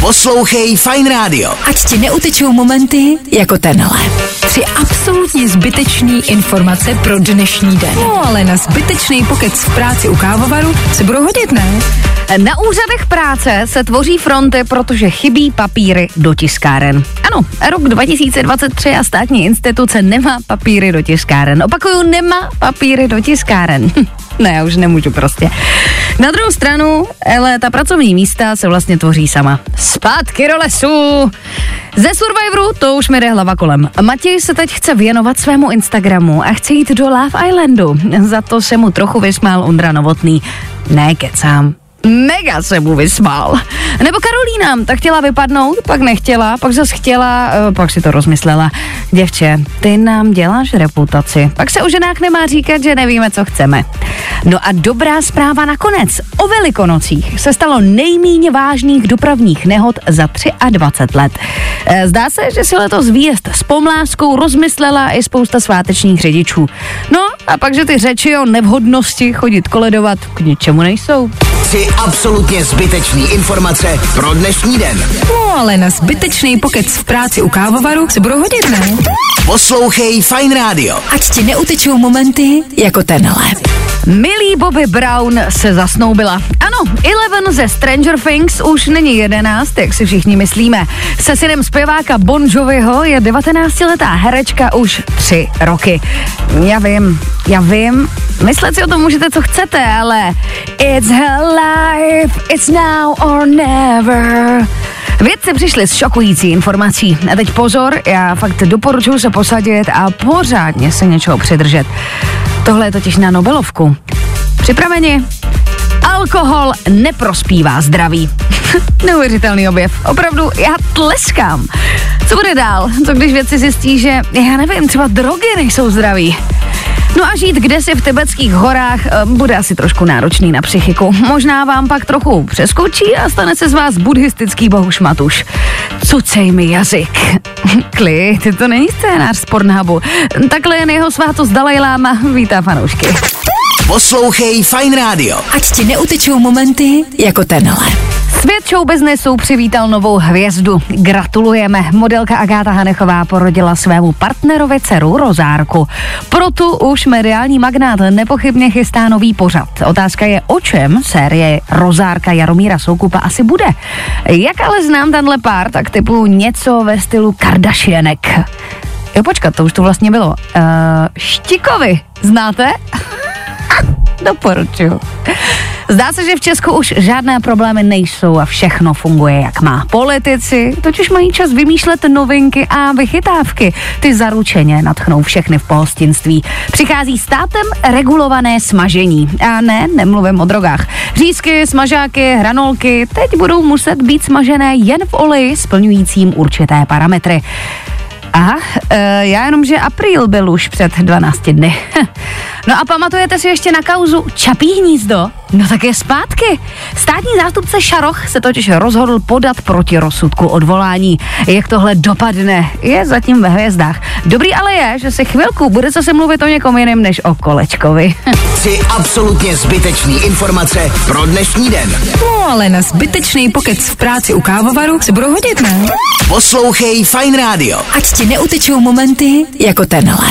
Poslouchej Fine Radio. Ať ti neutečou momenty jako tenhle. Tři absolutně zbytečný informace pro dnešní den. No ale na zbytečný pokec v práci u kávovaru se budou hodit, ne? Na úřadech práce se tvoří fronty, protože chybí papíry do tiskáren. Ano, rok 2023 a státní instituce nemá papíry do tiskáren. Opakuju, nemá papíry do tiskáren. ne, já už nemůžu prostě. Na druhou stranu, ale ta pracovní místa se vlastně tvoří sama. Zpátky do lesu! Ze Survivoru to už mi jde hlava kolem. Matěj se teď chce věnovat svému Instagramu a chce jít do Love Islandu. Za to se mu trochu vysmál Ondra Novotný. Ne, kecám. Mega se mu vysmál. Nebo Karolína, tak chtěla vypadnout, pak nechtěla, pak zase chtěla, eh, pak si to rozmyslela. Děvče, ty nám děláš reputaci. Pak se o ženách nemá říkat, že nevíme, co chceme. No a dobrá zpráva nakonec. O velikonocích se stalo nejméně vážných dopravních nehod za 23 let. Eh, Zdá se, že si letos výjezd s pomláskou rozmyslela i spousta svátečních řidičů. No a pak, že ty řeči o nevhodnosti chodit koledovat k ničemu nejsou. Tři absolutně zbytečný informace pro dnešní den. No ale na zbytečný pokec v práci u kávovaru se budou hodit, ne? Poslouchej Fine Radio. Ať ti neutečou momenty jako tenhle. Milý Bobby Brown se zasnoubila. Ano, Eleven ze Stranger Things už není jedenáct, jak si všichni myslíme. Se synem zpěváka Bon Joviho je 19-letá herečka už tři roky. Já vím, já vím, myslet si o tom můžete, co chcete, ale it's her life, it's now or never. Vědci přišli s šokující informací. A teď pozor, já fakt doporučuji se posadit a pořádně se něčeho přidržet. Tohle je totiž na Nobelovku. Připraveni? Alkohol neprospívá zdraví. Neuvěřitelný objev. Opravdu, já tleskám. Co bude dál? Co když vědci zjistí, že, já nevím, třeba drogy nejsou zdraví? No a žít kde si v tibetských horách eh, bude asi trošku náročný na psychiku. Možná vám pak trochu přeskočí a stane se z vás buddhistický bohušmatuš. Cucej mi jazyk. Klid, to není scénář z Pornhubu. Takhle jen jeho svátost Dalaj Lama vítá fanoušky. Poslouchej Fine Radio. Ať ti neutečou momenty jako tenhle. Svět show businessu přivítal novou hvězdu. Gratulujeme. Modelka Agáta Hanechová porodila svému partnerovi dceru Rozárku. Proto už mediální magnát nepochybně chystá nový pořad. Otázka je, o čem série Rozárka Jaromíra Soukupa asi bude. Jak ale znám tenhle pár, tak typu něco ve stylu Kardashianek. Jo, počkat, to už to vlastně bylo. Uh, Štikovi, znáte? Doporučuju. Zdá se, že v Česku už žádné problémy nejsou a všechno funguje jak má. Politici totiž mají čas vymýšlet novinky a vychytávky. Ty zaručeně natchnou všechny v pohostinství. Přichází státem regulované smažení. A ne, nemluvím o drogách. Řízky, smažáky, hranolky teď budou muset být smažené jen v oleji splňujícím určité parametry. Aha, e, já jenom, že apríl byl už před 12 dny. no a pamatujete si ještě na kauzu Čapí hnízdo? No tak je zpátky. Státní zástupce Šaroch se totiž rozhodl podat proti rozsudku odvolání. Jak tohle dopadne, je zatím ve hvězdách. Dobrý ale je, že se chvilku bude zase mluvit o někom jiném než o Kolečkovi. Tři absolutně zbytečný informace pro dnešní den. No ale na zbytečný pokec v práci u kávovaru se budou hodit, ne? Poslouchej Fine Radio. Ať ti neutečou momenty jako tenhle.